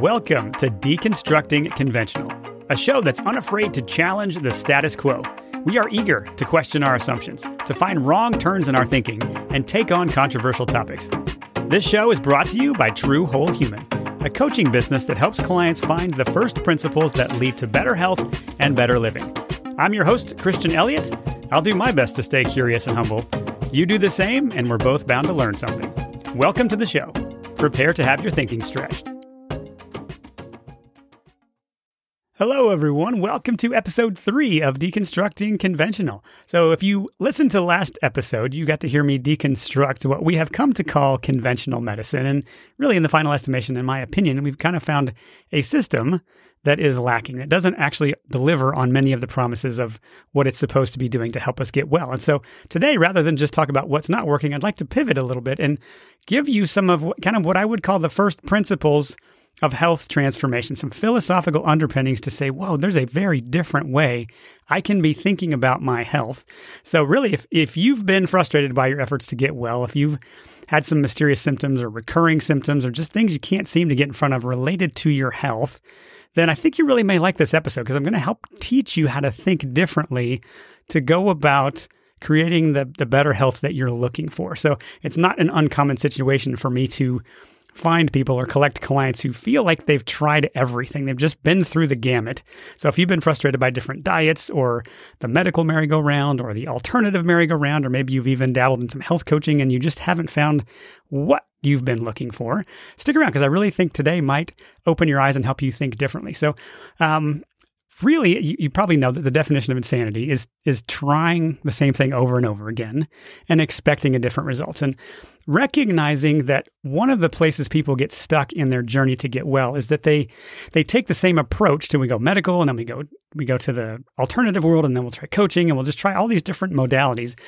Welcome to Deconstructing Conventional, a show that's unafraid to challenge the status quo. We are eager to question our assumptions, to find wrong turns in our thinking, and take on controversial topics. This show is brought to you by True Whole Human, a coaching business that helps clients find the first principles that lead to better health and better living. I'm your host, Christian Elliott. I'll do my best to stay curious and humble. You do the same, and we're both bound to learn something. Welcome to the show. Prepare to have your thinking stretched. Hello, everyone. Welcome to episode three of Deconstructing Conventional. So, if you listened to last episode, you got to hear me deconstruct what we have come to call conventional medicine. And really, in the final estimation, in my opinion, we've kind of found a system that is lacking, that doesn't actually deliver on many of the promises of what it's supposed to be doing to help us get well. And so, today, rather than just talk about what's not working, I'd like to pivot a little bit and give you some of what, kind of what I would call the first principles of health transformation, some philosophical underpinnings to say, whoa, there's a very different way I can be thinking about my health. So, really, if, if you've been frustrated by your efforts to get well, if you've had some mysterious symptoms or recurring symptoms or just things you can't seem to get in front of related to your health, then I think you really may like this episode because I'm going to help teach you how to think differently to go about creating the, the better health that you're looking for. So, it's not an uncommon situation for me to find people or collect clients who feel like they've tried everything. They've just been through the gamut. So if you've been frustrated by different diets or the medical merry-go-round or the alternative merry-go-round, or maybe you've even dabbled in some health coaching and you just haven't found what you've been looking for, stick around because I really think today might open your eyes and help you think differently. So, um, really you, you, probably know that the definition of insanity is is trying the same thing over and over again and expecting a different result. And recognizing that one of the places people get stuck in their journey to get well is that they they take the same approach to we go medical and then we go we go to the alternative world and then we'll try coaching and we'll just try all these different modalities.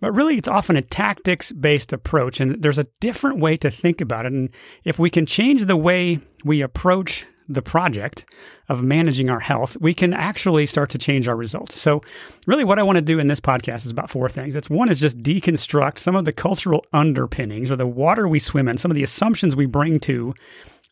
But really it's often a tactics based approach and there's a different way to think about it. And if we can change the way we approach the project of managing our health, we can actually start to change our results. So, really, what I want to do in this podcast is about four things. It's one is just deconstruct some of the cultural underpinnings or the water we swim in, some of the assumptions we bring to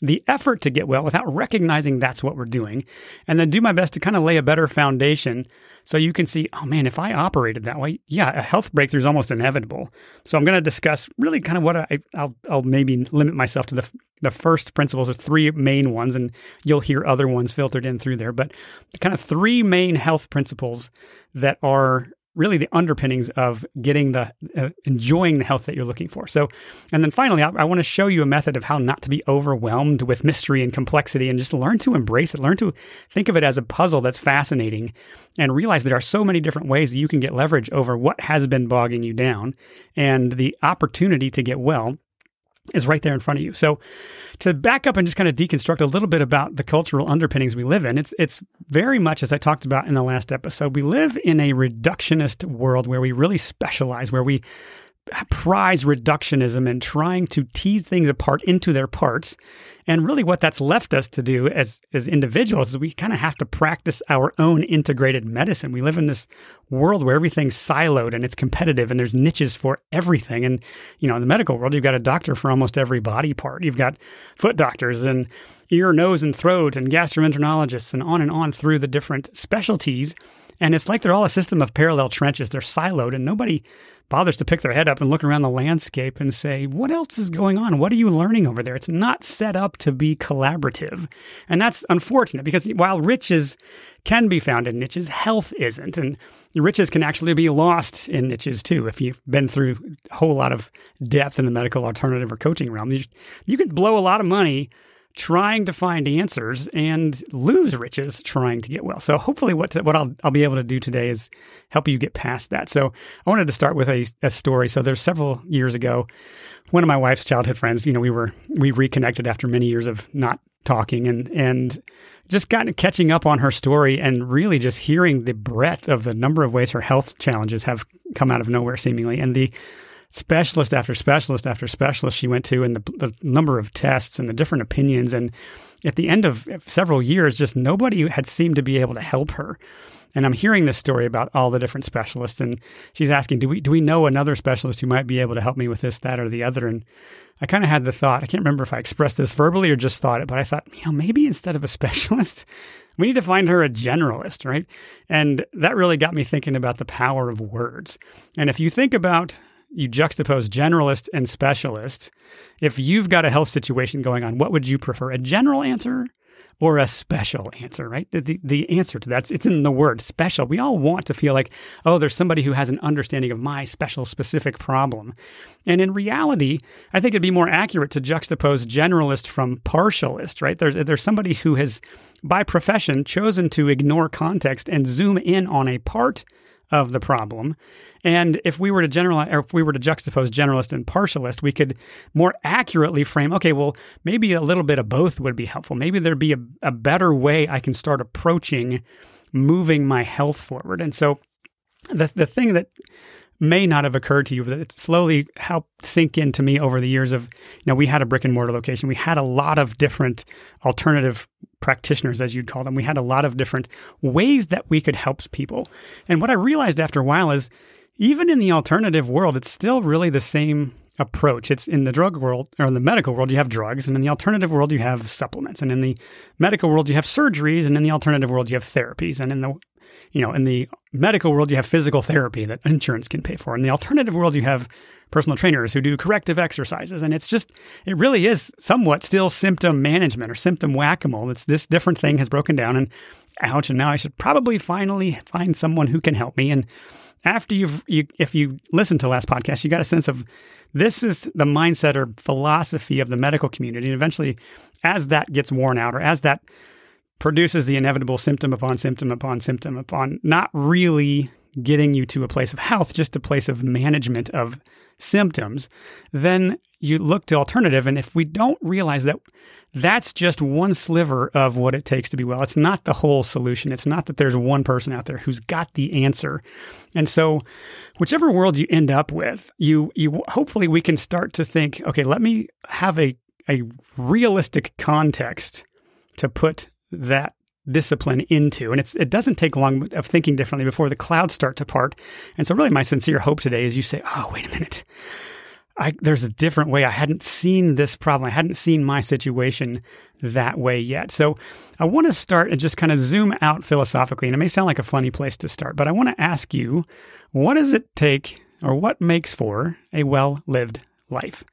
the effort to get well without recognizing that's what we're doing, and then do my best to kind of lay a better foundation so you can see, oh man, if I operated that way, yeah, a health breakthrough is almost inevitable. So I'm going to discuss really kind of what I, will I'll maybe limit myself to the the first principles are three main ones, and you'll hear other ones filtered in through there. But kind of three main health principles that are really the underpinnings of getting the uh, enjoying the health that you're looking for. So, and then finally, I, I want to show you a method of how not to be overwhelmed with mystery and complexity and just learn to embrace it, learn to think of it as a puzzle that's fascinating and realize there are so many different ways that you can get leverage over what has been bogging you down and the opportunity to get well is right there in front of you. So to back up and just kind of deconstruct a little bit about the cultural underpinnings we live in, it's it's very much as I talked about in the last episode, we live in a reductionist world where we really specialize, where we prize reductionism and trying to tease things apart into their parts. And really, what that's left us to do as, as individuals is we kind of have to practice our own integrated medicine. We live in this world where everything's siloed and it's competitive and there's niches for everything. And, you know, in the medical world, you've got a doctor for almost every body part. You've got foot doctors and ear, nose, and throat and gastroenterologists and on and on through the different specialties. And it's like they're all a system of parallel trenches. They're siloed and nobody bothers to pick their head up and look around the landscape and say, what else is going on? What are you learning over there? It's not set up to be collaborative. And that's unfortunate because while riches can be found in niches, health isn't. And riches can actually be lost in niches too. If you've been through a whole lot of depth in the medical alternative or coaching realm, you, you could blow a lot of money trying to find answers and lose riches trying to get well. So hopefully what to, what I'll I'll be able to do today is help you get past that. So I wanted to start with a, a story. So there's several years ago, one of my wife's childhood friends, you know, we were we reconnected after many years of not talking and and just got catching up on her story and really just hearing the breadth of the number of ways her health challenges have come out of nowhere seemingly and the specialist after specialist after specialist she went to and the, the number of tests and the different opinions. And at the end of several years, just nobody had seemed to be able to help her. And I'm hearing this story about all the different specialists, and she's asking, "Do we do we know another specialist who might be able to help me with this, that, or the other?" And I kind of had the thought. I can't remember if I expressed this verbally or just thought it, but I thought, you know, maybe instead of a specialist, we need to find her a generalist, right? And that really got me thinking about the power of words. And if you think about you juxtapose generalist and specialist, if you've got a health situation going on, what would you prefer? A general answer or a special answer, right? The, the answer to that, it's in the word special. We all want to feel like, oh, there's somebody who has an understanding of my special, specific problem. And in reality, I think it'd be more accurate to juxtapose generalist from partialist, right? There's, there's somebody who has, by profession, chosen to ignore context and zoom in on a part of the problem. And if we were to generalize, or if we were to juxtapose generalist and partialist, we could more accurately frame, okay, well, maybe a little bit of both would be helpful. Maybe there'd be a, a better way I can start approaching moving my health forward. And so the, the thing that may not have occurred to you, but it slowly helped sink into me over the years of, you know, we had a brick and mortar location. We had a lot of different alternative practitioners, as you'd call them. We had a lot of different ways that we could help people. And what I realized after a while is even in the alternative world, it's still really the same approach. It's in the drug world or in the medical world, you have drugs, and in the alternative world, you have supplements. And in the medical world, you have surgeries, and in the alternative world, you have therapies. And in the you know, in the medical world, you have physical therapy that insurance can pay for. In the alternative world, you have personal trainers who do corrective exercises. And it's just, it really is somewhat still symptom management or symptom whack a mole. It's this different thing has broken down and ouch. And now I should probably finally find someone who can help me. And after you've, you, if you listen to last podcast, you got a sense of this is the mindset or philosophy of the medical community. And eventually, as that gets worn out or as that produces the inevitable symptom upon symptom upon symptom upon not really getting you to a place of health, just a place of management of symptoms, then you look to alternative. And if we don't realize that that's just one sliver of what it takes to be well, it's not the whole solution. It's not that there's one person out there who's got the answer. And so, whichever world you end up with, you you hopefully we can start to think, okay, let me have a a realistic context to put that discipline into. And it's it doesn't take long of thinking differently before the clouds start to part. And so really my sincere hope today is you say, "Oh, wait a minute. I, there's a different way. I hadn't seen this problem. I hadn't seen my situation that way yet. So I want to start and just kind of zoom out philosophically. And it may sound like a funny place to start, but I want to ask you, what does it take or what makes for a well lived life?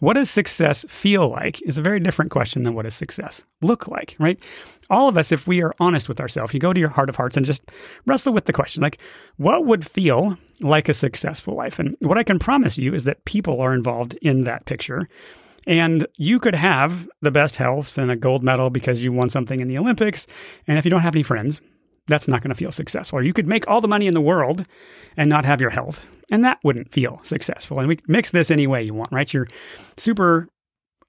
What does success feel like is a very different question than what does success look like, right? All of us, if we are honest with ourselves, you go to your heart of hearts and just wrestle with the question like, what would feel like a successful life? And what I can promise you is that people are involved in that picture. And you could have the best health and a gold medal because you won something in the Olympics. And if you don't have any friends, that's not going to feel successful. Or you could make all the money in the world and not have your health, and that wouldn't feel successful. And we mix this any way you want, right? You're super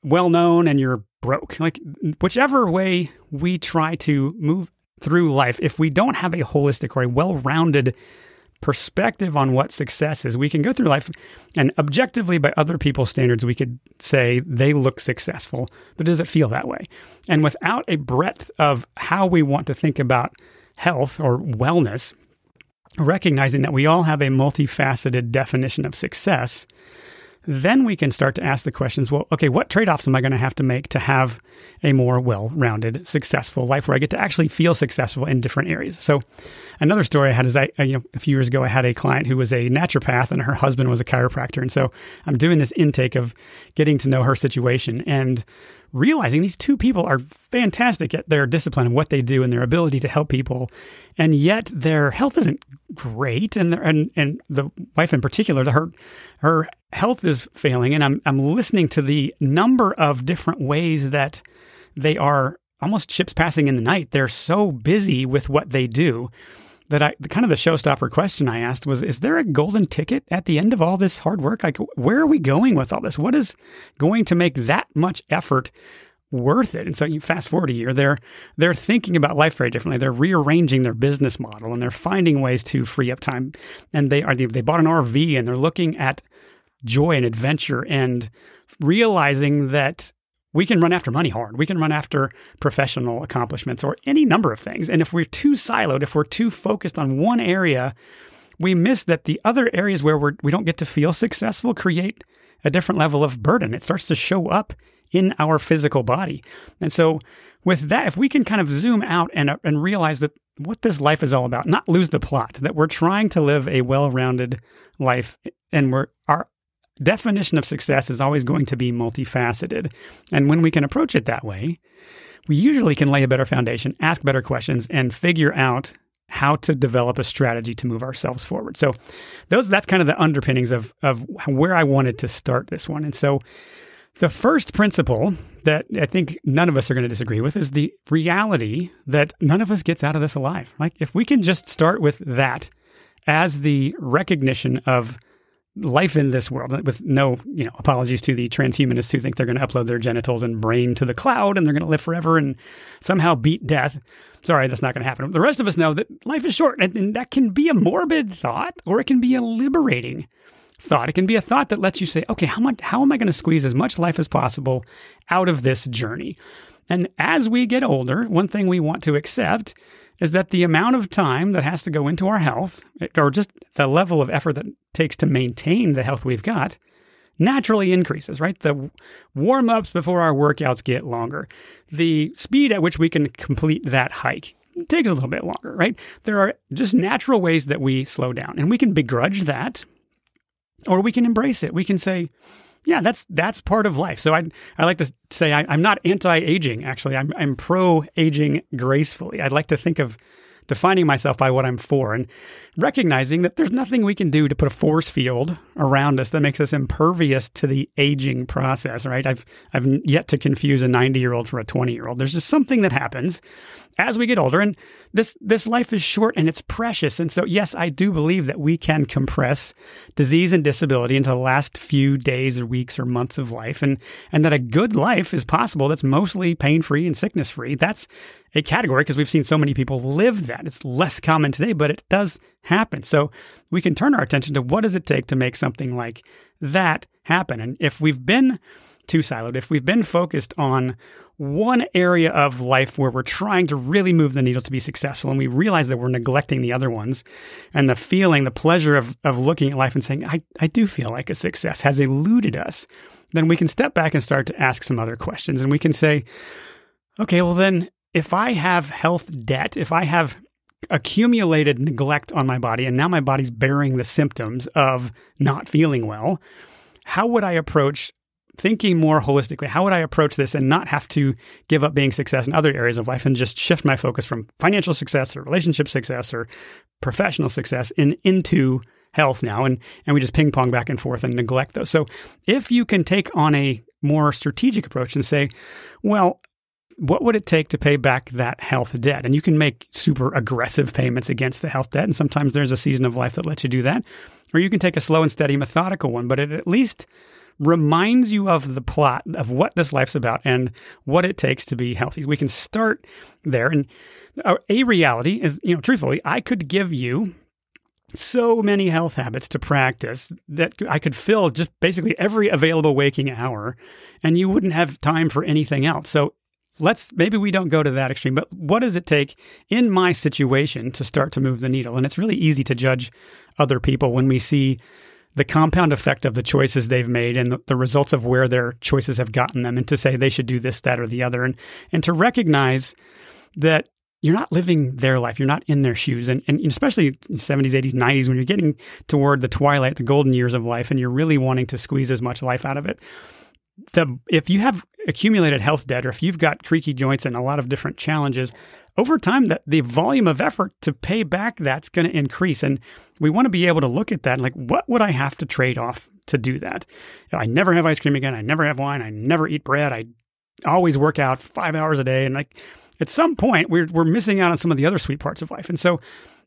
well known and you're broke. Like, whichever way we try to move through life, if we don't have a holistic or a well rounded perspective on what success is, we can go through life and objectively, by other people's standards, we could say they look successful, but does it feel that way? And without a breadth of how we want to think about health or wellness, recognizing that we all have a multifaceted definition of success, then we can start to ask the questions well, okay, what trade offs am I going to have to make to have a more well rounded, successful life where I get to actually feel successful in different areas? So, another story I had is I, you know, a few years ago, I had a client who was a naturopath and her husband was a chiropractor. And so I'm doing this intake of getting to know her situation. And realizing these two people are fantastic at their discipline and what they do and their ability to help people, and yet their health isn't great, and and and the wife in particular, her her health is failing, and I'm I'm listening to the number of different ways that they are almost chips passing in the night. They're so busy with what they do that I kind of the showstopper question I asked was is there a golden ticket at the end of all this hard work? Like where are we going with all this? What is going to make that much effort worth it? And so you fast forward a year, they're they're thinking about life very differently. They're rearranging their business model and they're finding ways to free up time. And they are they bought an RV and they're looking at joy and adventure and realizing that we can run after money hard. We can run after professional accomplishments or any number of things. And if we're too siloed, if we're too focused on one area, we miss that the other areas where we're, we don't get to feel successful create a different level of burden. It starts to show up in our physical body. And so, with that, if we can kind of zoom out and, uh, and realize that what this life is all about, not lose the plot, that we're trying to live a well rounded life and we're, our definition of success is always going to be multifaceted. And when we can approach it that way, we usually can lay a better foundation, ask better questions, and figure out how to develop a strategy to move ourselves forward. So those that's kind of the underpinnings of of where I wanted to start this one. And so the first principle that I think none of us are going to disagree with is the reality that none of us gets out of this alive. Like if we can just start with that as the recognition of life in this world with no, you know, apologies to the transhumanists who think they're going to upload their genitals and brain to the cloud and they're going to live forever and somehow beat death. Sorry, that's not going to happen. The rest of us know that life is short and, that can be a morbid thought or it can be a liberating thought. It can be a thought that lets you say, okay, how much how am I going to squeeze as much life as possible out of this journey? And as we get older, one thing we want to accept is that the amount of time that has to go into our health, or just the level of effort that takes to maintain the health we've got, naturally increases, right? The warm ups before our workouts get longer. The speed at which we can complete that hike takes a little bit longer, right? There are just natural ways that we slow down, and we can begrudge that, or we can embrace it. We can say, yeah, that's that's part of life. So I I like to say I, am not anti-aging. Actually, I'm I'm pro-aging gracefully. I'd like to think of defining myself by what I'm for and recognizing that there's nothing we can do to put a force field around us that makes us impervious to the aging process, right? I've I've yet to confuse a 90-year-old for a 20-year-old. There's just something that happens as we get older and this this life is short and it's precious. And so yes, I do believe that we can compress disease and disability into the last few days or weeks or months of life and and that a good life is possible that's mostly pain-free and sickness-free. That's a category because we've seen so many people live that. It's less common today, but it does happen. So we can turn our attention to what does it take to make something like that happen. And if we've been too siloed, if we've been focused on one area of life where we're trying to really move the needle to be successful and we realize that we're neglecting the other ones and the feeling, the pleasure of, of looking at life and saying, I, I do feel like a success has eluded us, then we can step back and start to ask some other questions. And we can say, okay, well, then if I have health debt, if I have accumulated neglect on my body and now my body's bearing the symptoms of not feeling well, how would I approach thinking more holistically? How would I approach this and not have to give up being success in other areas of life and just shift my focus from financial success or relationship success or professional success in into health now and and we just ping pong back and forth and neglect those. So if you can take on a more strategic approach and say, well, what would it take to pay back that health debt? And you can make super aggressive payments against the health debt. And sometimes there's a season of life that lets you do that. Or you can take a slow and steady, methodical one, but it at least reminds you of the plot of what this life's about and what it takes to be healthy. We can start there. And uh, a reality is, you know, truthfully, I could give you so many health habits to practice that I could fill just basically every available waking hour and you wouldn't have time for anything else. So let's maybe we don't go to that extreme, but what does it take in my situation to start to move the needle? And it's really easy to judge other people when we see the compound effect of the choices they've made and the, the, results of where their choices have gotten them and to say they should do this, that, or the other. And and to recognize that you're not living their life. You're not in their shoes. And, and especially 70s, 80s, 90s, when you're getting toward the twilight, the golden years of life, and you're really wanting to squeeze as much life out of it, the, if you have accumulated health debt or if you've got creaky joints and a lot of different challenges, over time that the volume of effort to pay back that's going to increase. And we want to be able to look at that and like, what would I have to trade off to do that? I never have ice cream again. I never have wine. I never eat bread. I always work out five hours a day. And like at some point we're, we're missing out on some of the other sweet parts of life. And so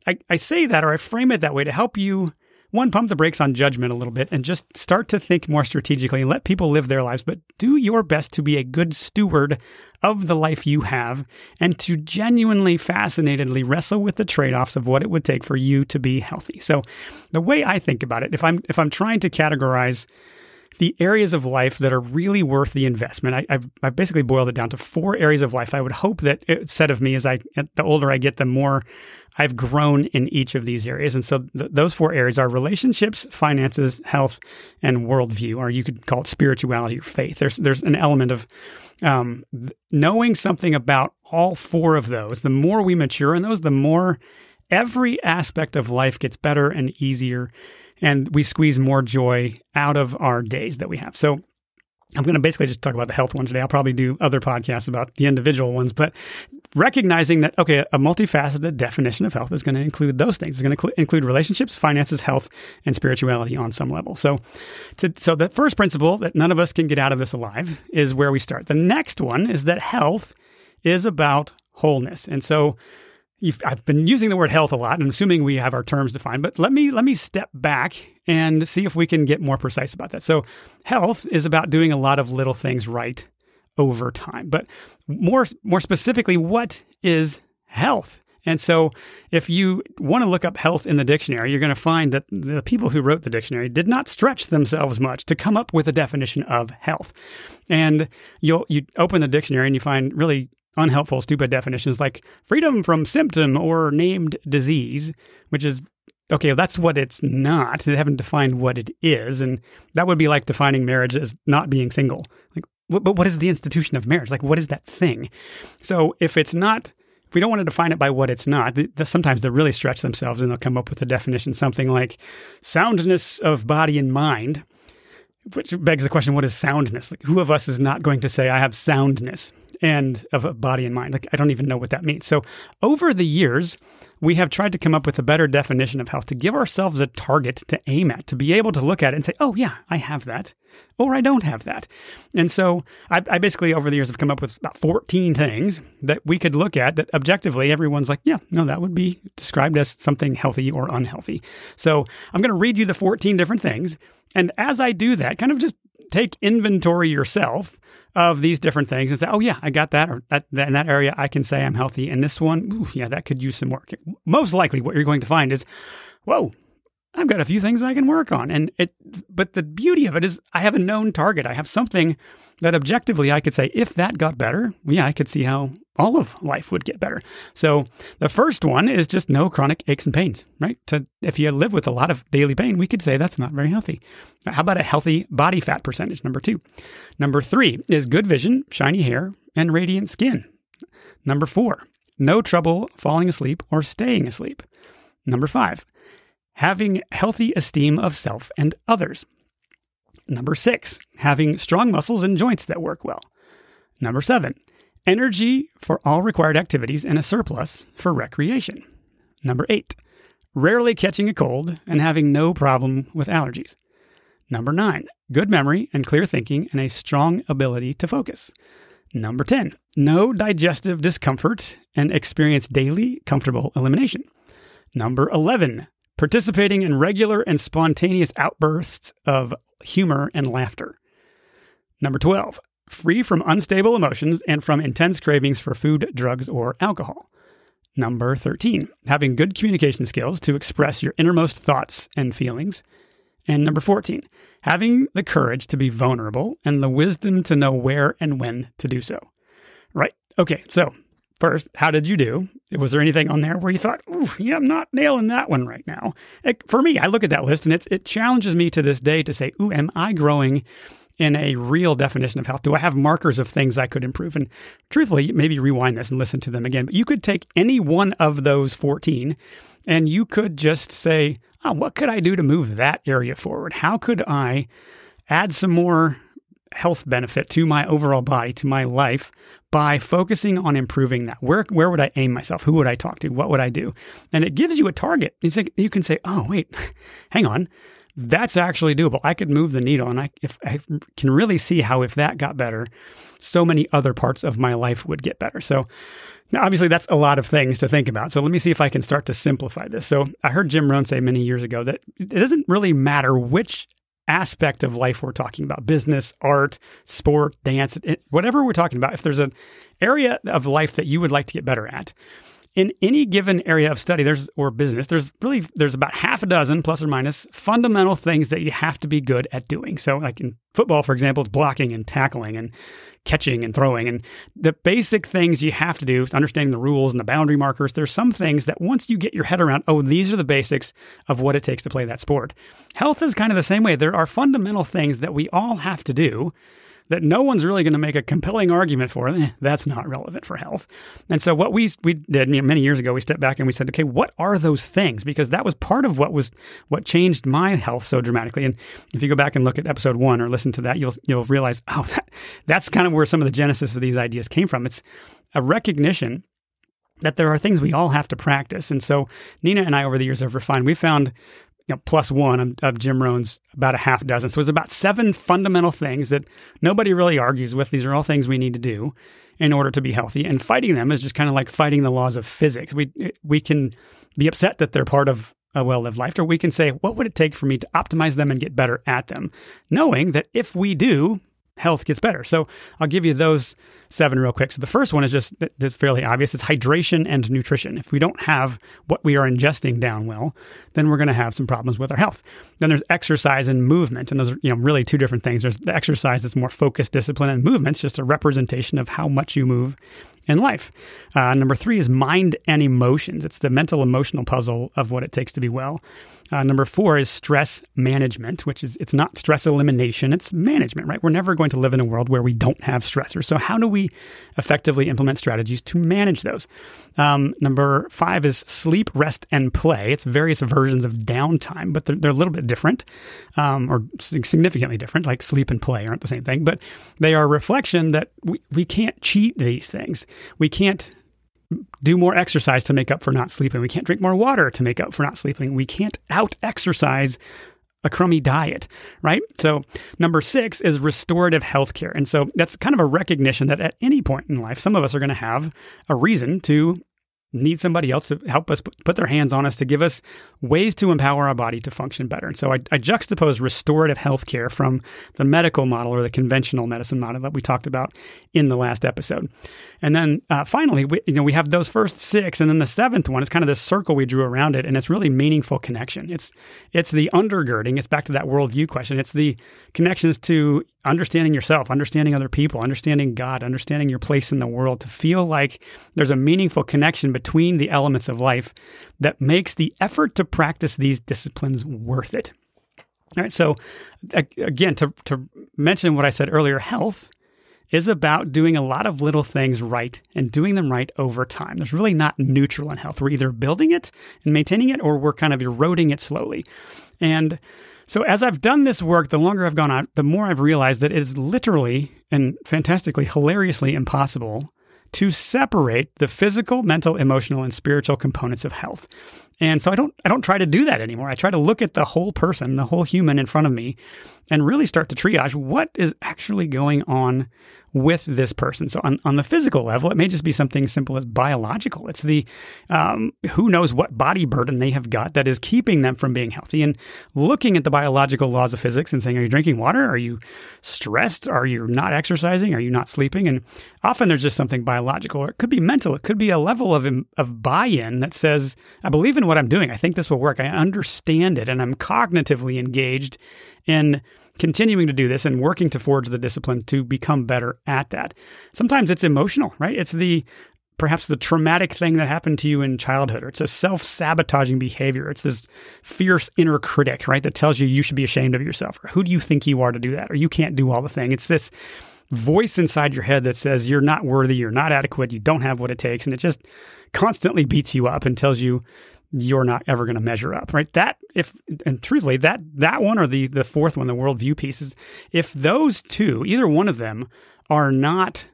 I, I say that or I frame it that way to help you one, pump the brakes on judgment a little bit and just start to think more strategically and let people live their lives, but do your best to be a good steward of the life you have and to genuinely, fascinatedly wrestle with the trade-offs of what it would take for you to be healthy. So the way I think about it, if I'm if I'm trying to categorize the areas of life that are really worth the investment. I, have I've basically boiled it down to four areas of life. I would hope that it said of me as I, the older I get, the more I've grown in each of these areas. And so th- those four areas are relationships, finances, health, and worldview, or you could call it spirituality or faith. There's, there's an element of um, knowing something about all four of those. The more we mature in those, the more every aspect of life gets better and easier and we squeeze more joy out of our days that we have. So I'm going to basically just talk about the health one today. I'll probably do other podcasts about the individual ones, but recognizing that, okay, a multifaceted definition of health is going to include those things. It's going to cl- include relationships, finances, health, and spirituality on some level. So, to, so the first principle that none of us can get out of this alive is where we start. The next one is that health is about wholeness. And so I've been using the word health a lot, and I'm assuming we have our terms defined. But let me let me step back and see if we can get more precise about that. So, health is about doing a lot of little things right over time. But more more specifically, what is health? And so, if you want to look up health in the dictionary, you're going to find that the people who wrote the dictionary did not stretch themselves much to come up with a definition of health. And you'll you open the dictionary and you find really unhelpful, stupid definitions like freedom from symptom or named disease, which is okay, that's what it's not. They haven't defined what it is. And that would be like defining marriage as not being single. Like, but what is the institution of marriage? Like, what is that thing? So if it's not, if we don't want to define it by what it's not, sometimes they really stretch themselves and they'll come up with a definition, something like soundness of body and mind. Which begs the question, what is soundness? Like, who of us is not going to say, I have soundness? And of a body and mind. Like I don't even know what that means. So over the years, we have tried to come up with a better definition of health to give ourselves a target to aim at, to be able to look at it and say, oh yeah, I have that, or I don't have that. And so I, I basically over the years have come up with about 14 things that we could look at that objectively everyone's like, yeah, no, that would be described as something healthy or unhealthy. So I'm going to read you the 14 different things. And as I do that, kind of just take inventory yourself of these different things and say, oh, yeah, I got that. Or that, that, in that area, I can say I'm healthy. And this one, ooh, yeah, that could use some work. Most likely, what you're going to find is, whoa, I've got a few things I can work on. And it, but the beauty of it is I have a known target. I have something that objectively I could say, if that got better, yeah, I could see how all of life would get better. So the first one is just no chronic aches and pains, right? To, if you live with a lot of daily pain, we could say that's not very healthy. How about a healthy body fat percentage? Number two. Number three is good vision, shiny hair, and radiant skin. Number four, no trouble falling asleep or staying asleep. Number five, having healthy esteem of self and others. Number six, having strong muscles and joints that work well. Number seven, energy for all required activities and a surplus for recreation. Number eight, rarely catching a cold and having no problem with allergies. Number nine, good memory and clear thinking and a strong ability to focus. Number 10, no digestive discomfort and experience daily comfortable elimination. Number 11, participating in regular and spontaneous outbursts of humor and laughter. Number 12, free from unstable emotions and from intense cravings for food, drugs, or alcohol. Number 13, having good communication skills to express your innermost thoughts and feelings. And number 14, having the courage to be vulnerable and the wisdom to know where and when to do so. Right. Okay. So First, how did you do? Was there anything on there where you thought, "Ooh, yeah, I'm not nailing that one right now"? It, for me, I look at that list and it's, it challenges me to this day to say, "Ooh, am I growing in a real definition of health? Do I have markers of things I could improve?" And truthfully, maybe rewind this and listen to them again. But you could take any one of those 14 and you could just say, "Oh, what could I do to move that area forward? How could I add some more health benefit to my overall body, to my life by focusing on improving that. Where where would I aim myself? Who would I talk to? What would I do? And it gives you a target. You, say, you can say, "Oh, wait, hang on." That's actually doable. I could move the needle and I if I can really see how if that got better, so many other parts of my life would get better. So now, obviously, that's a lot of things to think about. So let me see if I can start to simplify this. So I heard Jim Rohn say many years ago that it doesn't really matter which aspect of life we're talking about business, art, sport, dance, whatever we're talking about. If there's an area of life that you would like to get better at, in any given area of study there's or business there's really there's about half a dozen plus or minus fundamental things that you have to be good at doing. So like in football for example it's blocking and tackling and catching and throwing and the basic things you have to do understanding the rules and the boundary markers there's some things that once you get your head around oh these are the basics of what it takes to play that sport. Health is kind of the same way. There are fundamental things that we all have to do that no one's really going to make a compelling argument for. Eh, that's not relevant for health. And so what we we did many years ago, we stepped back and we said, okay, what are those things? Because that was part of what was what changed my health so dramatically. And if you go back and look at episode one or listen to that, you'll you'll realize, oh, that, that's kind of where some of the genesis of these ideas came from. It's a recognition that there are things we all have to practice. And so Nina and I over the years have refined, we found you know, plus one of, Jim Rohn's about a half dozen. So it's about seven fundamental things that nobody really argues with. These are all things we need to do in order to be healthy. And fighting them is just kind of like fighting the laws of physics. We we can be upset that they're part of a well lived life, or we can say, what would it take for me to optimize them and get better at them? Knowing that if we do, health gets better. So I'll give you those seven real quick. So the first one is just it's fairly obvious. It's hydration and nutrition. If we don't have what we are ingesting down well, then we're going to have some problems with our health. Then there's exercise and movement, and those are you know really two different things. There's the exercise that's more focused discipline, and movement's just a representation of how much you move in life. Uh, number three is mind and emotions. It's the mental emotional puzzle of what it takes to be well. Uh, number four is stress management, which is it's not stress elimination, it's management, right? We're never going to live in a world where we don't have stressors. So how do we effectively implement strategies to manage those? Um, number five is sleep, rest, and play. It's various versions of downtime, but they're, they're a little bit different um, or significantly different. Like sleep and play aren't the same thing, but they are reflection that we, we can't cheat these things. We can't do more exercise to make up for not sleeping. We can't drink more water to make up for not sleeping. We can't out exercise a crummy diet, right? So, number six is restorative healthcare. And so that's kind of a recognition that at any point in life, some of us are going to have a reason to need somebody else to help us put their hands on us to give us ways to empower our body to function better. And so I, I juxtapose restorative healthcare from the medical model or the conventional medicine model that we talked about in the last episode. And then uh, finally, we, you know, we have those first six, and then the seventh one is kind of this circle we drew around it, and it's really meaningful connection. It's it's the undergirding. It's back to that worldview question. It's the connections to understanding yourself, understanding other people, understanding God, understanding your place in the world. To feel like there's a meaningful connection between the elements of life that makes the effort to practice these disciplines worth it. All right. So again, to to mention what I said earlier, health is about doing a lot of little things right and doing them right over time. There's really not neutral in health. We're either building it and maintaining it or we're kind of eroding it slowly. And so as I've done this work, the longer I've gone out, the more I've realized that it is literally and fantastically, hilariously impossible to separate the physical, mental, emotional, and spiritual components of health. And so I don't I don't try to do that anymore. I try to look at the whole person, the whole human in front of me and really start to triage what is actually going on with this person. So on, on the physical level, it may just be something simple as biological. It's the um, who knows what body burden they have got that is keeping them from being healthy. And looking at the biological laws of physics and saying, are you drinking water? Are you stressed? Are you not exercising? Are you not sleeping? And often there's just something biological, or it could be mental. It could be a level of of buy-in that says, I believe in what I'm doing. I think this will work. I understand it, and I'm cognitively engaged in continuing to do this and working to forge the discipline to become better at that. Sometimes it's emotional, right? It's the perhaps the traumatic thing that happened to you in childhood, or it's a self sabotaging behavior. It's this fierce inner critic, right, that tells you you should be ashamed of yourself, or who do you think you are to do that, or you can't do all the thing. It's this voice inside your head that says you're not worthy, you're not adequate, you don't have what it takes, and it just constantly beats you up and tells you you're not ever going to measure up, right? That if and truthfully, that that one or the the fourth one, the worldview pieces, if those two, either one of them, are not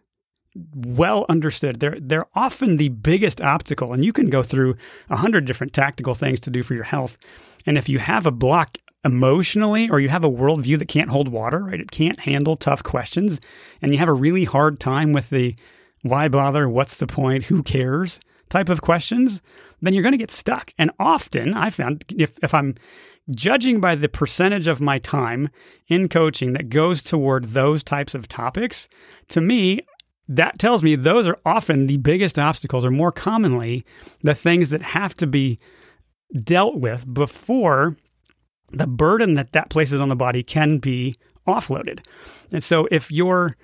well understood, they're they're often the biggest obstacle. And you can go through a hundred different tactical things to do for your health, and if you have a block emotionally, or you have a worldview that can't hold water, right? It can't handle tough questions, and you have a really hard time with the why bother, what's the point, who cares type of questions then you're going to get stuck. And often I found if, if I'm judging by the percentage of my time in coaching that goes toward those types of topics, to me, that tells me those are often the biggest obstacles, or more commonly, the things that have to be dealt with before the burden that that places on the body can be offloaded. And so if you're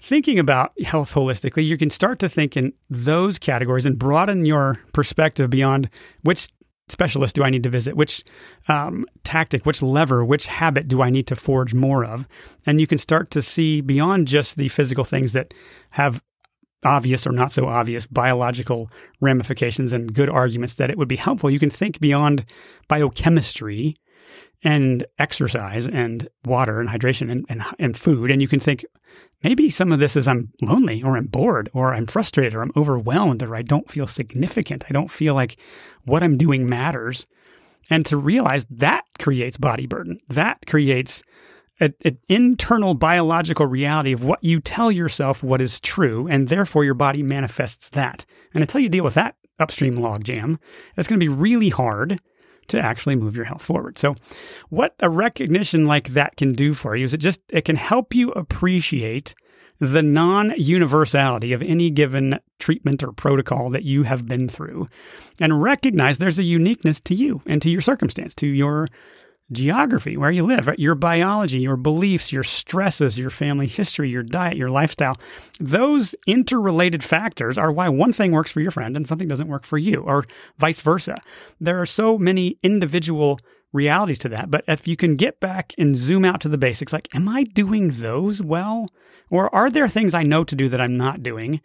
thinking about health holistically, you can start to think in those categories and broaden your perspective beyond which specialist do I need to visit? Which um, tactic, which lever, which habit do I need to forge more of? And you can start to see beyond just the physical things that have obvious or not so obvious biological ramifications and good arguments that it would be helpful. You can think beyond biochemistry and exercise and water and hydration and, and, and food. And you can think, maybe some of this is I'm lonely or I'm bored or I'm frustrated or I'm overwhelmed or I don't feel significant. I don't feel like what I'm doing matters. And to realize that creates body burden. That creates an internal biological reality of what you tell yourself what is true, and therefore your body manifests that. And until you deal with that upstream logjam, it's going to be really hard to actually move your health forward. So, what a recognition like that can do for you is it just it can help you appreciate the non-universality of any given treatment or protocol that you have been through and recognize there's a uniqueness to you and to your circumstance, to your geography, where you live, right? your biology, your beliefs, your stresses, your family history, your diet, your lifestyle. Those interrelated factors are why one thing works for your friend and something doesn't work for you, or vice versa. There are so many individual realities to that. But if you can get back and zoom out to the basics, like, am I doing those well? Or are there things I know to do that I'm not doing?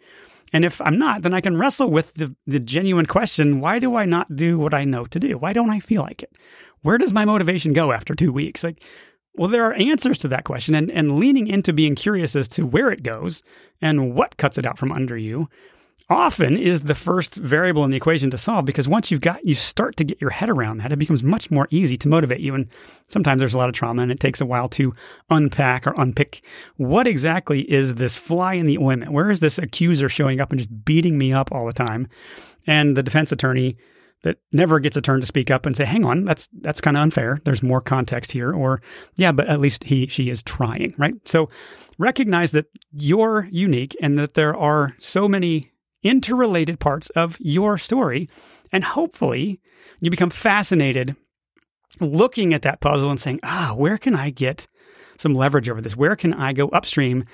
And if I'm not, then I can wrestle with the, the genuine question why do I not do what I know to do? Why don't I feel like it? where does my motivation go after two weeks? Like, well, there are answers to that question, and, and leaning into being curious as to where it goes and what cuts it out from under you often is the first variable in the equation to solve because once you've got you start to get your head around that it becomes much more easy to motivate you and sometimes there's a lot of trauma and it takes a while to unpack or unpick what exactly is this fly in the ointment where is this accuser showing up and just beating me up all the time and the defense attorney that never gets a turn to speak up and say, "Hang on, that's that's kind of unfair. There's more context here." Or, "Yeah, but at least he she is trying." Right? So, recognize that you're unique and that there are so many interrelated parts of your story, and hopefully, you become fascinated looking at that puzzle and saying, "Ah, where can I get some leverage over this? Where can I go upstream?"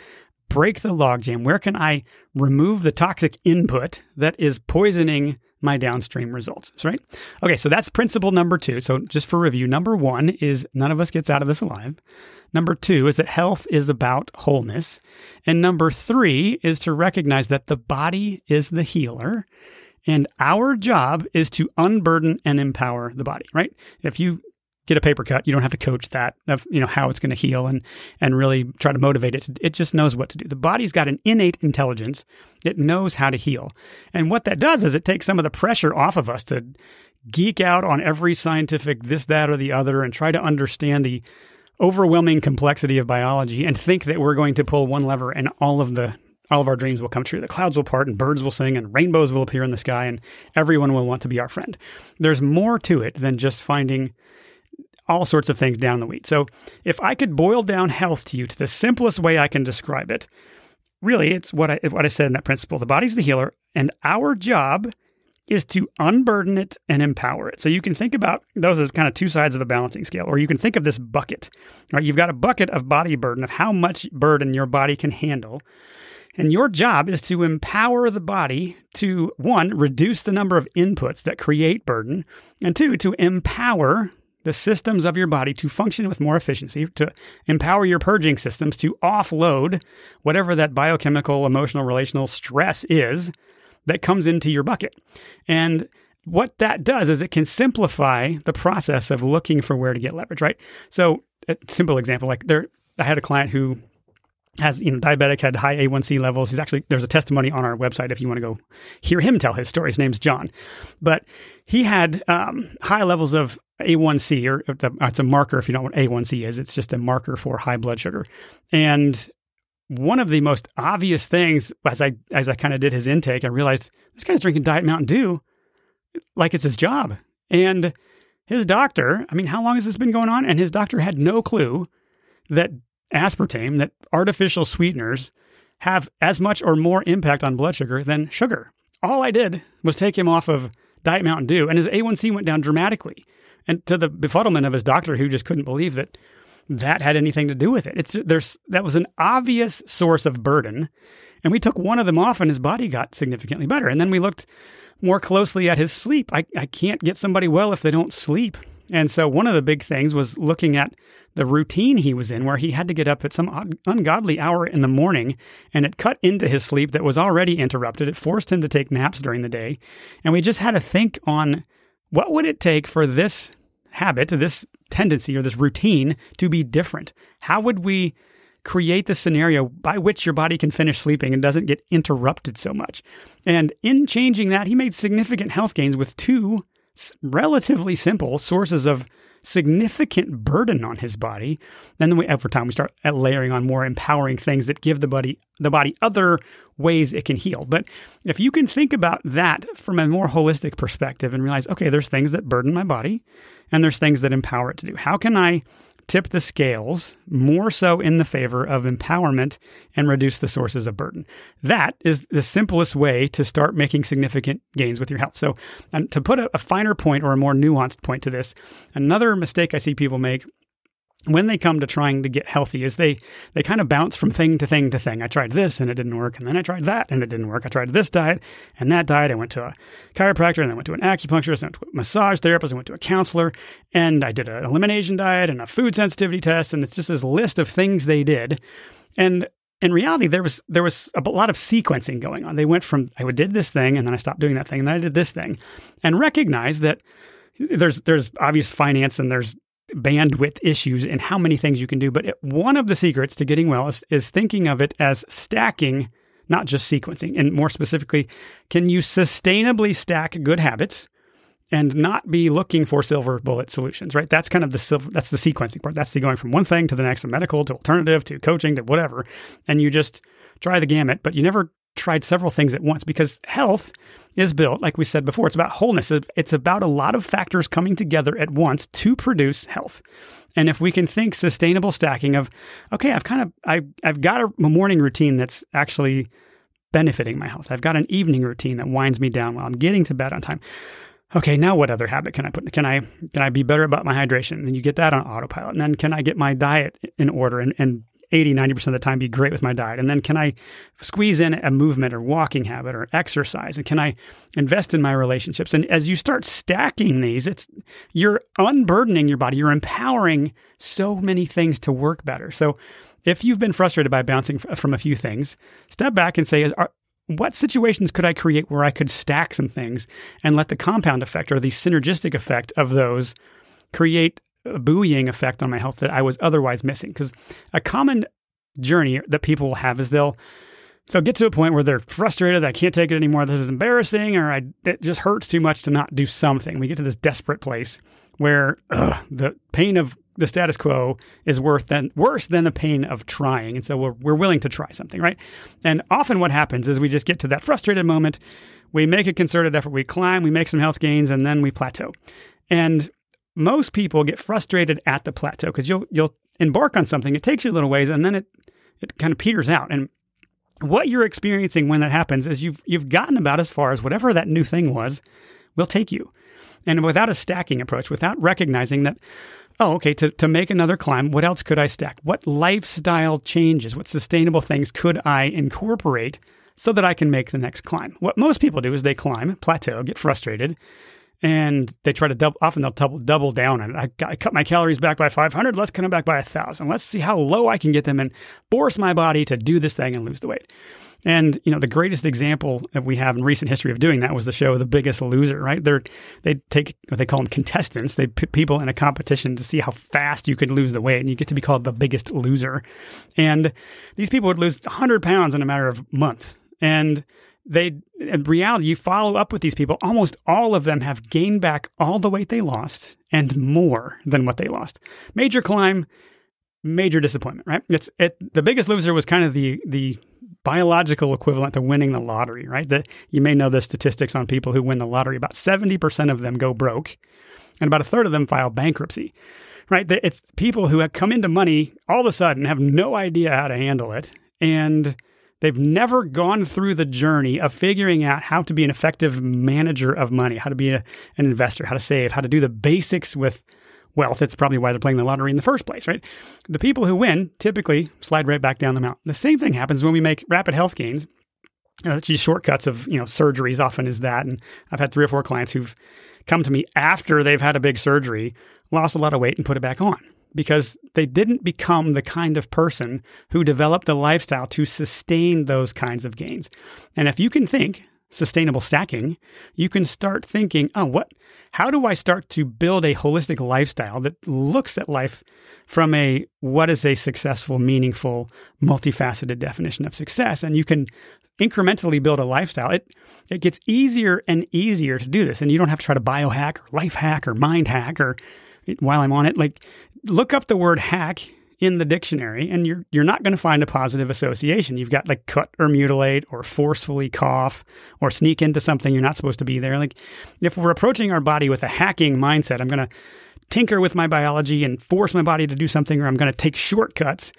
Break the logjam. Where can I remove the toxic input that is poisoning my downstream results, right? Okay, so that's principle number two. So just for review, number one is none of us gets out of this alive. Number two is that health is about wholeness. And number three is to recognize that the body is the healer. And our job is to unburden and empower the body, right? If you get a paper cut. You don't have to coach that of you know how it's going to heal and and really try to motivate it. it just knows what to do. The body's got an innate intelligence. It knows how to heal. And what that does is it takes some of the pressure off of us to geek out on every scientific this that or the other and try to understand the overwhelming complexity of biology and think that we're going to pull one lever and all of the all of our dreams will come true. The clouds will part and birds will sing and rainbows will appear in the sky and everyone will want to be our friend. There's more to it than just finding all sorts of things down the weeds. So, if I could boil down health to you to the simplest way I can describe it, really it's what I what I said in that principle. The body's the healer, and our job is to unburden it and empower it. So you can think about those as kind of two sides of a balancing scale, or you can think of this bucket. Right? You've got a bucket of body burden of how much burden your body can handle. And your job is to empower the body to one, reduce the number of inputs that create burden, and two, to empower the systems of your body to function with more efficiency, to empower your purging systems to offload whatever that biochemical, emotional, relational stress is that comes into your bucket. And what that does is it can simplify the process of looking for where to get leverage, right? So, a simple example like there, I had a client who has you know diabetic had high A1C levels. He's actually there's a testimony on our website if you want to go hear him tell his story. His name's John, but he had um, high levels of A1C, or it's a marker if you don't know what A1C is. It's just a marker for high blood sugar. And one of the most obvious things as I as I kind of did his intake, I realized this guy's drinking Diet Mountain Dew like it's his job. And his doctor, I mean, how long has this been going on? And his doctor had no clue that aspartame, that artificial sweeteners have as much or more impact on blood sugar than sugar. All I did was take him off of Diet Mountain Dew, and his A1C went down dramatically. And to the befuddlement of his doctor, who just couldn't believe that that had anything to do with it. It's there's that was an obvious source of burden, and we took one of them off, and his body got significantly better. And then we looked more closely at his sleep. I, I can't get somebody well if they don't sleep. And so one of the big things was looking at the routine he was in, where he had to get up at some ungodly hour in the morning, and it cut into his sleep that was already interrupted. It forced him to take naps during the day. And we just had to think on what would it take for this habit, this tendency or this routine to be different? How would we create the scenario by which your body can finish sleeping and doesn't get interrupted so much? And in changing that, he made significant health gains with two relatively simple sources of significant burden on his body. And then we, over time, we start uh, layering on more empowering things that give the body the body other ways it can heal. But if you can think about that from a more holistic perspective and realize, okay, there's things that burden my body, and there's things that empower it to do. How can I tip the scales more so in the favor of empowerment and reduce the sources of burden. That is the simplest way to start making significant gains with your health. So, and to put a, a finer point or a more nuanced point to this, another mistake I see people make when they come to trying to get healthy is they they kind of bounce from thing to thing to thing. I tried this and it didn't work, and then I tried that and it didn't work. I tried this diet and that diet. I went to a chiropractor and then went to an acupuncturist and a massage therapist and went to a counselor and I did an elimination diet and a food sensitivity test and it's just this list of things they did. And in reality, there was there was a lot of sequencing going on. They went from I did this thing and then I stopped doing that thing and then I did this thing, and recognized that there's there's obvious finance and there's bandwidth issues and how many things you can do. But it, one of the secrets to getting well is, is thinking of it as stacking, not just sequencing. And more specifically, can you sustainably stack good habits? and not be looking for silver bullet solutions, right? That's kind of the silver, that's the sequencing part. That's the going from one thing to the next, medical to alternative to coaching to whatever. And you just try the gamut, but you never tried several things at once because health is built, like we said before, it's about wholeness. It's about a lot of factors coming together at once to produce health. And if we can think sustainable stacking of, okay, I've kind of, I, I've got a morning routine that's actually benefiting my health. I've got an evening routine that winds me down while I'm getting to bed on time. Okay, now what other habit can I put? Can I can I be better about my hydration? And you get that on autopilot. And then can I get my diet in order and, and 80, 90% of the time be great with my diet? And then can I squeeze in a movement or walking habit or exercise? And can I invest in my relationships? And as you start stacking these, it's you're unburdening your body. You're empowering so many things to work better. So if you've been frustrated by bouncing from a few things, step back and say, is, are, what situations could I create where I could stack some things and let the compound effect or the synergistic effect of those create buoying effect on my health that I was otherwise missing. Because a common journey that people will have is they'll they'll get to a point where they're frustrated, I can't take it anymore, this is embarrassing, or I, it just hurts too much to not do something. We get to this desperate place where ugh, the pain of the status quo is worth than worse than the pain of trying. And so we're, we're willing to try something, right? And often what happens is we just get to that frustrated moment, we make a concerted effort, we climb, we make some health gains, and then we plateau. And most people get frustrated at the plateau because you'll you'll embark on something, it takes you a little ways, and then it it kind of peters out. And what you're experiencing when that happens is you've you've gotten about as far as whatever that new thing was will take you. And without a stacking approach, without recognizing that, oh, okay, to, to make another climb, what else could I stack? What lifestyle changes, what sustainable things could I incorporate so that I can make the next climb? What most people do is they climb, plateau, get frustrated, and they try to double. Often they'll double double down on it. I, I cut my calories back by 500. Let's cut them back by a thousand. Let's see how low I can get them and force my body to do this thing and lose the weight. And you know, the greatest example that we have in recent history of doing that was the show The Biggest Loser. Right? They're they take what they call them contestants. They put people in a competition to see how fast you could lose the weight, and you get to be called the biggest loser. And these people would lose 100 pounds in a matter of months. And they in reality you follow up with these people almost all of them have gained back all the weight they lost and more than what they lost. Major climb major disappointment right? It's it the biggest loser was kind of the the biological equivalent to winning the lottery right? That you may know the statistics on people who win the lottery. About 70% of them go broke and about a third of them file bankruptcy right? It's people who have come into money all of a sudden have no idea how to handle it and They've never gone through the journey of figuring out how to be an effective manager of money, how to be a, an investor, how to save, how to do the basics with wealth. It's probably why they're playing the lottery in the first place, right? The people who win typically slide right back down the mountain. The same thing happens when we make rapid health gains. Uh, these shortcuts of you know surgeries often is that, and I've had three or four clients who've come to me after they've had a big surgery, lost a lot of weight, and put it back on because they didn't become the kind of person who developed the lifestyle to sustain those kinds of gains. And if you can think sustainable stacking, you can start thinking, oh, what how do I start to build a holistic lifestyle that looks at life from a what is a successful, meaningful, multifaceted definition of success? And you can incrementally build a lifestyle. It it gets easier and easier to do this. And you don't have to try to biohack or life hack or mind hack or while I'm on it, like look up the word hack in the dictionary and you're you're not going to find a positive association. You've got like cut or mutilate or forcefully cough or sneak into something you're not supposed to be there. Like if we're approaching our body with a hacking mindset, I'm going to tinker with my biology and force my body to do something or I'm going to take shortcuts.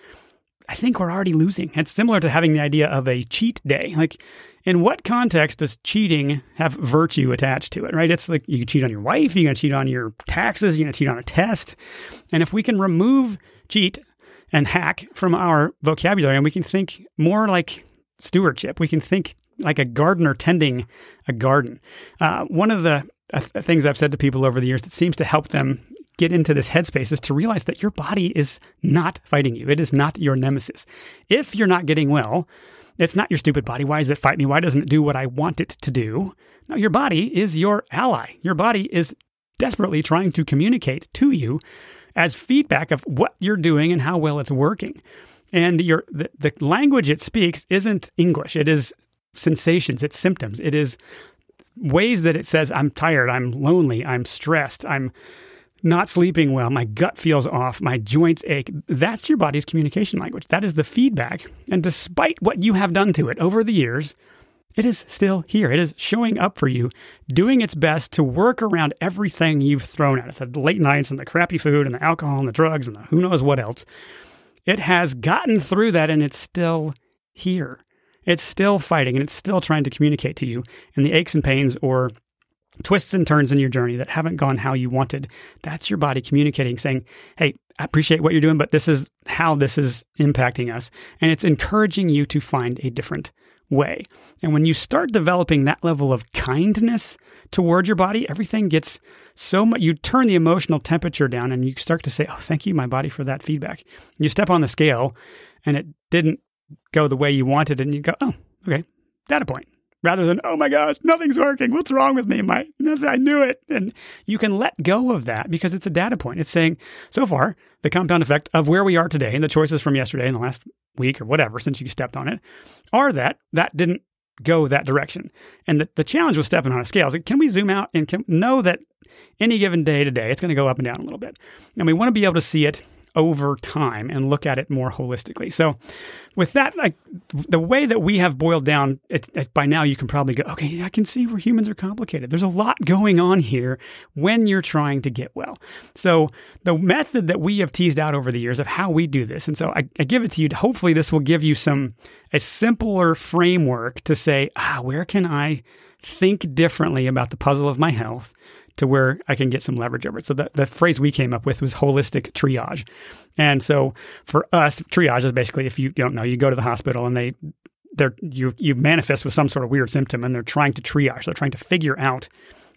I think we're already losing. It's similar to having the idea of a cheat day. Like in what context does cheating have virtue attached to it, right? It's like you cheat on your wife, you're going to cheat on your taxes, you're going to cheat on a test. And if we can remove cheat and hack from our vocabulary and we can think more like stewardship, we can think like a gardener tending a garden. Uh, one of the uh, things I've said to people over the years that seems to help them get into this headspace is to realize that your body is not fighting you. It is not your nemesis. If you're not getting well, it's not your stupid body. Why does it fight me? Why doesn't it do what I want it to do? No, your body is your ally. Your body is desperately trying to communicate to you as feedback of what you're doing and how well it's working. And your the, the language it speaks isn't English. It is sensations, it's symptoms. It is ways that it says I'm tired, I'm lonely, I'm stressed, I'm not sleeping well, my gut feels off, my joints ache. That's your body's communication language. That is the feedback. And despite what you have done to it over the years, it is still here. It is showing up for you, doing its best to work around everything you've thrown at it the late nights and the crappy food and the alcohol and the drugs and the who knows what else. It has gotten through that and it's still here. It's still fighting and it's still trying to communicate to you. And the aches and pains or twists and turns in your journey that haven't gone how you wanted, that's your body communicating, saying, Hey, I appreciate what you're doing, but this is how this is impacting us. And it's encouraging you to find a different way. And when you start developing that level of kindness toward your body, everything gets so much, you turn the emotional temperature down and you start to say, Oh, thank you, my body, for that feedback. You step on the scale and it didn't go the way you wanted, and you go, Oh, okay, data point rather than, oh my gosh, nothing's working. What's wrong with me? My, I knew it. And you can let go of that because it's a data point. It's saying, so far, the compound effect of where we are today and the choices from yesterday and the last week or whatever since you stepped on it are that that didn't go that direction. And the, the challenge with stepping on a scale is like, can we zoom out and can, know that any given day to day, it's going to go up and down a little bit. And we want to be able to see it over time and look at it more holistically. So, with that, like the way that we have boiled down, it, it, by now you can probably go, okay, I can see where humans are complicated. There's a lot going on here when you're trying to get well. So, the method that we have teased out over the years of how we do this, and so I, I give it to you. Hopefully, this will give you some a simpler framework to say, ah, where can I think differently about the puzzle of my health to where I can get some leverage over it. So the, the phrase we came up with was holistic triage. And so for us, triage is basically if you don't know, you go to the hospital and they they're you you manifest with some sort of weird symptom and they're trying to triage. They're trying to figure out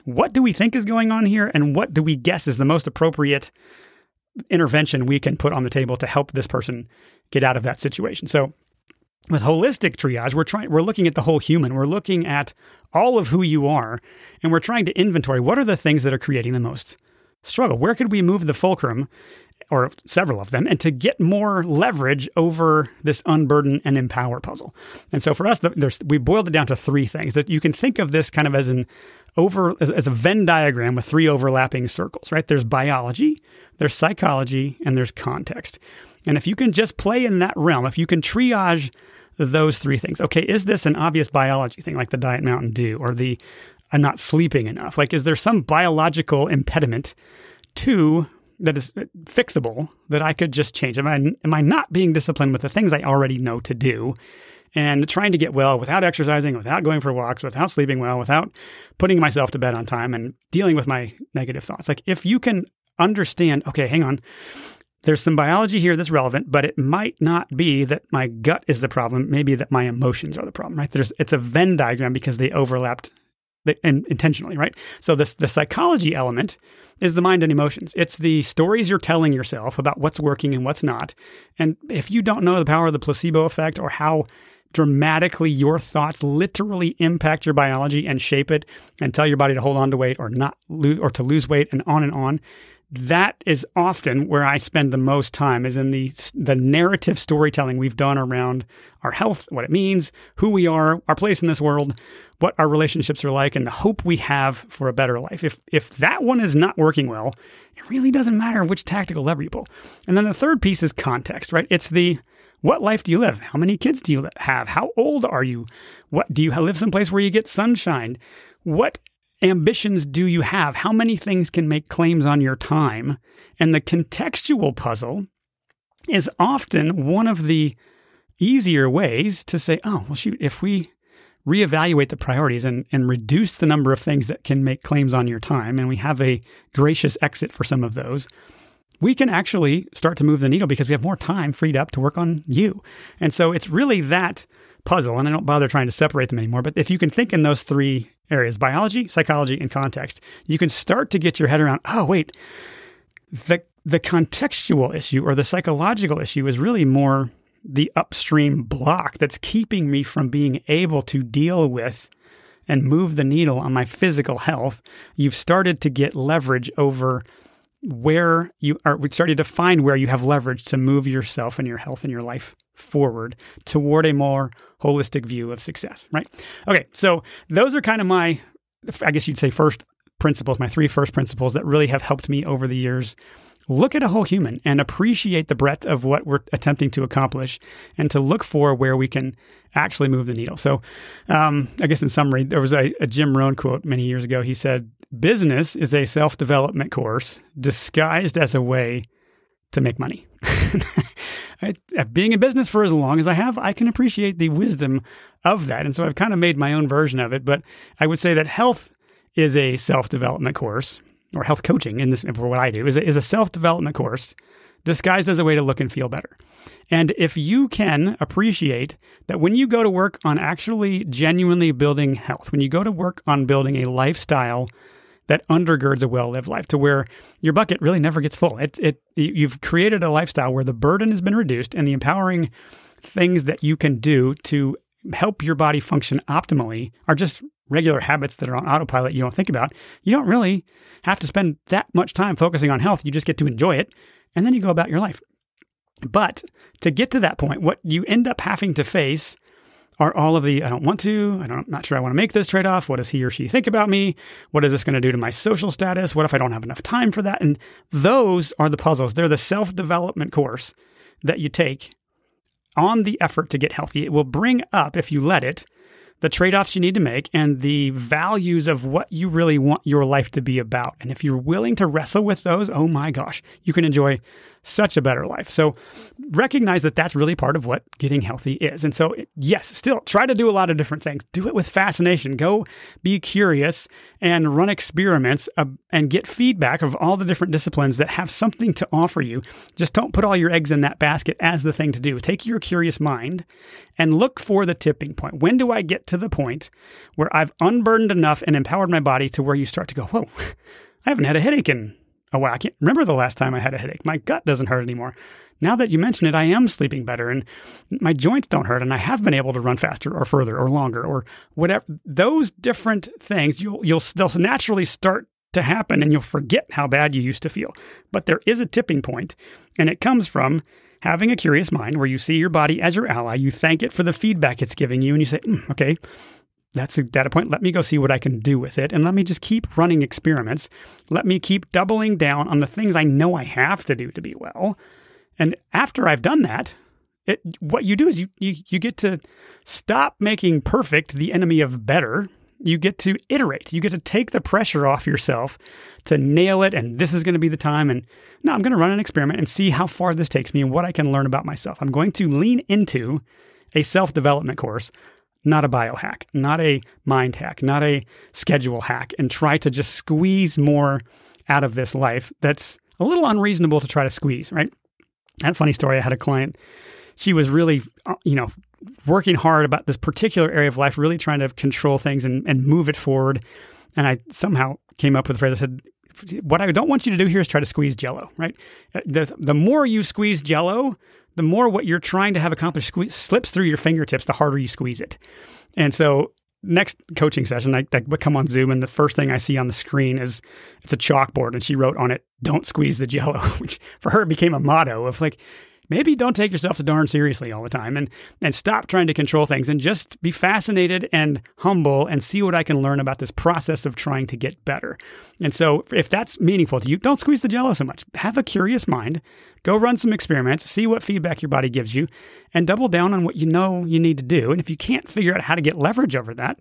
what do we think is going on here and what do we guess is the most appropriate intervention we can put on the table to help this person get out of that situation. So with holistic triage, we're trying we're looking at the whole human. We're looking at all of who you are, and we're trying to inventory what are the things that are creating the most struggle. Where could we move the fulcrum, or several of them, and to get more leverage over this unburden and empower puzzle? And so for us, we boiled it down to three things that you can think of this kind of as an over as a Venn diagram with three overlapping circles. Right? There's biology, there's psychology, and there's context. And if you can just play in that realm, if you can triage those three things. Okay, is this an obvious biology thing like the Diet Mountain Dew or the I'm not sleeping enough? Like, is there some biological impediment to that is uh, fixable that I could just change? Am I am I not being disciplined with the things I already know to do? And trying to get well without exercising, without going for walks, without sleeping well, without putting myself to bed on time and dealing with my negative thoughts. Like if you can understand, okay, hang on, there's some biology here that's relevant, but it might not be that my gut is the problem. Maybe that my emotions are the problem, right? There's it's a Venn diagram because they overlapped and intentionally, right? So this the psychology element is the mind and emotions. It's the stories you're telling yourself about what's working and what's not. And if you don't know the power of the placebo effect or how dramatically your thoughts literally impact your biology and shape it and tell your body to hold on to weight or not lose or to lose weight and on and on, that is often where I spend the most time is in the the narrative storytelling we've done around our health, what it means, who we are, our place in this world, what our relationships are like, and the hope we have for a better life. If if that one is not working well, it really doesn't matter which tactical lever you pull. And then the third piece is context, right? It's the what life do you live? How many kids do you have? How old are you? What do you live someplace where you get sunshine? What ambitions do you have? How many things can make claims on your time? And the contextual puzzle is often one of the easier ways to say, oh, well, shoot, if we reevaluate the priorities and, and reduce the number of things that can make claims on your time, and we have a gracious exit for some of those, we can actually start to move the needle because we have more time freed up to work on you. And so it's really that puzzle, and I don't bother trying to separate them anymore. But if you can think in those three areas biology, psychology, and context you can start to get your head around oh, wait, the, the contextual issue or the psychological issue is really more the upstream block that's keeping me from being able to deal with and move the needle on my physical health. You've started to get leverage over where you are we started to find where you have leverage to move yourself and your health and your life forward toward a more holistic view of success, right? Okay, so those are kind of my, I guess you'd say, first principles, my three first principles that really have helped me over the years look at a whole human and appreciate the breadth of what we're attempting to accomplish and to look for where we can actually move the needle. So, um, I guess in summary, there was a, a Jim Rohn quote many years ago. He said, Business is a self development course disguised as a way to make money. I, being in business for as long as I have, I can appreciate the wisdom of that. And so I've kind of made my own version of it. But I would say that health is a self development course, or health coaching in this for what I do is a, is a self development course disguised as a way to look and feel better. And if you can appreciate that when you go to work on actually genuinely building health, when you go to work on building a lifestyle that undergirds a well-lived life to where your bucket really never gets full. It, it you've created a lifestyle where the burden has been reduced and the empowering things that you can do to help your body function optimally are just regular habits that are on autopilot you don't think about. You don't really have to spend that much time focusing on health. You just get to enjoy it and then you go about your life. But to get to that point, what you end up having to face are all of the I don't want to, I I'm not sure I want to make this trade off. What does he or she think about me? What is this going to do to my social status? What if I don't have enough time for that? And those are the puzzles. They're the self development course that you take on the effort to get healthy. It will bring up, if you let it, the trade offs you need to make and the values of what you really want your life to be about. And if you're willing to wrestle with those, oh my gosh, you can enjoy such a better life. So recognize that that's really part of what getting healthy is. And so, yes, still try to do a lot of different things. Do it with fascination. Go be curious and run experiments uh, and get feedback of all the different disciplines that have something to offer you. Just don't put all your eggs in that basket as the thing to do. Take your curious mind and look for the tipping point. When do I get to the point where I've unburdened enough and empowered my body to where you start to go, whoa, I haven't had a headache in Oh, wow, I can't remember the last time I had a headache. My gut doesn't hurt anymore. Now that you mention it, I am sleeping better and my joints don't hurt and I have been able to run faster or further or longer or whatever. Those different things, you'll, you'll, they'll naturally start to happen and you'll forget how bad you used to feel. But there is a tipping point and it comes from having a curious mind where you see your body as your ally, you thank it for the feedback it's giving you and you say, mm, okay, that's a data point. Let me go see what I can do with it. And let me just keep running experiments. Let me keep doubling down on the things I know I have to do to be well. And after I've done that, it, what you do is you, you, you get to stop making perfect the enemy of better. You get to iterate. You get to take the pressure off yourself to nail it. And this is going to be the time. And now I'm going to run an experiment and see how far this takes me and what I can learn about myself. I'm going to lean into a self development course, not a biohack, not a mind hack, not a schedule hack, and try to just squeeze more out of this life that's a little unreasonable to try to squeeze, right? That funny story. I had a client. She was really, uh, you know, working hard about this particular area of life, really trying to control things and, and move it forward. And I somehow came up with a phrase. I said, what I don't want you to do here is try to squeeze jello, right? Uh, the, the more you squeeze jello, the more what you're trying to have accomplished slips through your fingertips, the harder you squeeze it. And so, next coaching session, I, I come on Zoom, and the first thing I see on the screen is it's a chalkboard, and she wrote on it, "Don't squeeze the jello," which for her became a motto of like, maybe don't take yourself so darn seriously all the time and and stop trying to control things and just be fascinated and humble and see what I can learn about this process of trying to get better. And so if that's meaningful to you, don't squeeze the jello so much. Have a curious mind. Go run some experiments, see what feedback your body gives you, and double down on what you know you need to do. And if you can't figure out how to get leverage over that,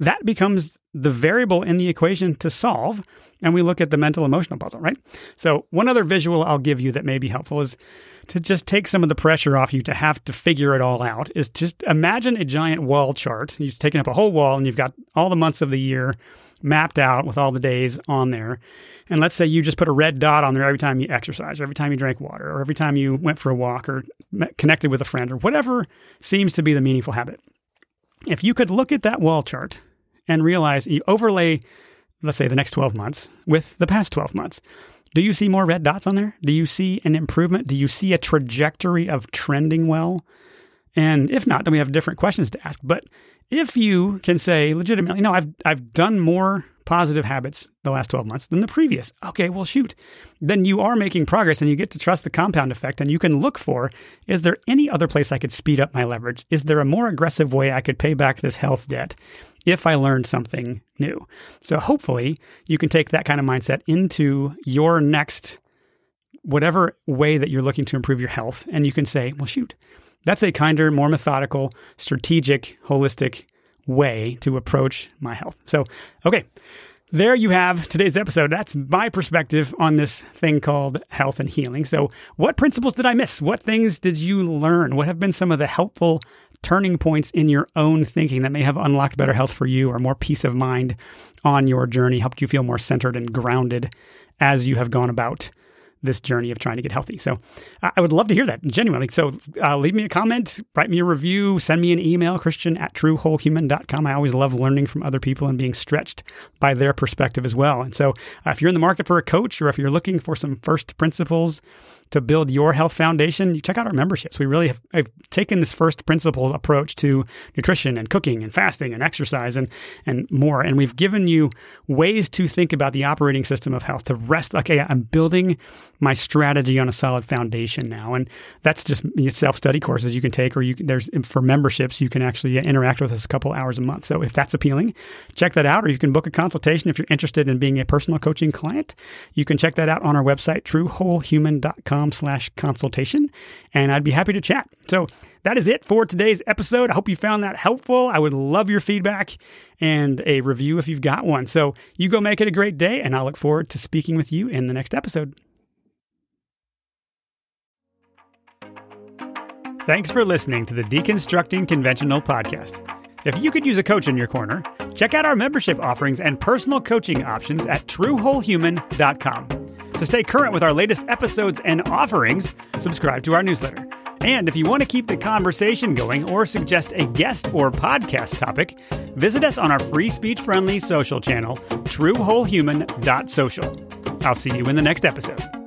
that becomes the variable in the equation to solve. And we look at the mental emotional puzzle, right? So, one other visual I'll give you that may be helpful is to just take some of the pressure off you to have to figure it all out. Is just imagine a giant wall chart. You've taken up a whole wall and you've got all the months of the year mapped out with all the days on there. And let's say you just put a red dot on there every time you exercise, or every time you drank water, or every time you went for a walk, or connected with a friend, or whatever seems to be the meaningful habit. If you could look at that wall chart and realize you overlay, let's say, the next 12 months with the past 12 months. Do you see more red dots on there? Do you see an improvement? Do you see a trajectory of trending well? And if not, then we have different questions to ask. But if you can say legitimately, no, I've I've done more positive habits the last 12 months than the previous. Okay, well, shoot. Then you are making progress and you get to trust the compound effect. And you can look for is there any other place I could speed up my leverage? Is there a more aggressive way I could pay back this health debt if I learned something new? So hopefully you can take that kind of mindset into your next, whatever way that you're looking to improve your health. And you can say, well, shoot. That's a kinder, more methodical, strategic, holistic way to approach my health. So, okay, there you have today's episode. That's my perspective on this thing called health and healing. So, what principles did I miss? What things did you learn? What have been some of the helpful turning points in your own thinking that may have unlocked better health for you or more peace of mind on your journey, helped you feel more centered and grounded as you have gone about this journey of trying to get healthy. So I would love to hear that genuinely. So uh, leave me a comment, write me a review, send me an email, Christian at truewholehuman.com. I always love learning from other people and being stretched by their perspective as well. And so uh, if you're in the market for a coach or if you're looking for some first principles to build your health foundation, you check out our memberships. We really have, have, taken this first principle approach to nutrition and cooking and fasting and exercise and, and more. And we've given you ways to think about the operating system of health to rest. Okay, I'm building my strategy on a solid foundation now. And that's just self study courses you can take, or you can, there's for memberships, you can actually interact with us a couple hours a month. So if that's appealing, check that out, or you can book a consultation if you're interested in being a personal coaching client. You can check that out on our website, truewholehuman.com slash consultation, and I'd be happy to chat. So that is it for today's episode. I hope you found that helpful. I would love your feedback and a review if you've got one. So you go make it a great day, and I look forward to speaking with you in the next episode. Thanks for listening to the Deconstructing Conventional podcast. If you could use a coach in your corner, check out our membership offerings and personal coaching options at truewholehuman.com. To stay current with our latest episodes and offerings, subscribe to our newsletter. And if you want to keep the conversation going or suggest a guest or podcast topic, visit us on our free speech friendly social channel, truewholehuman.social. I'll see you in the next episode.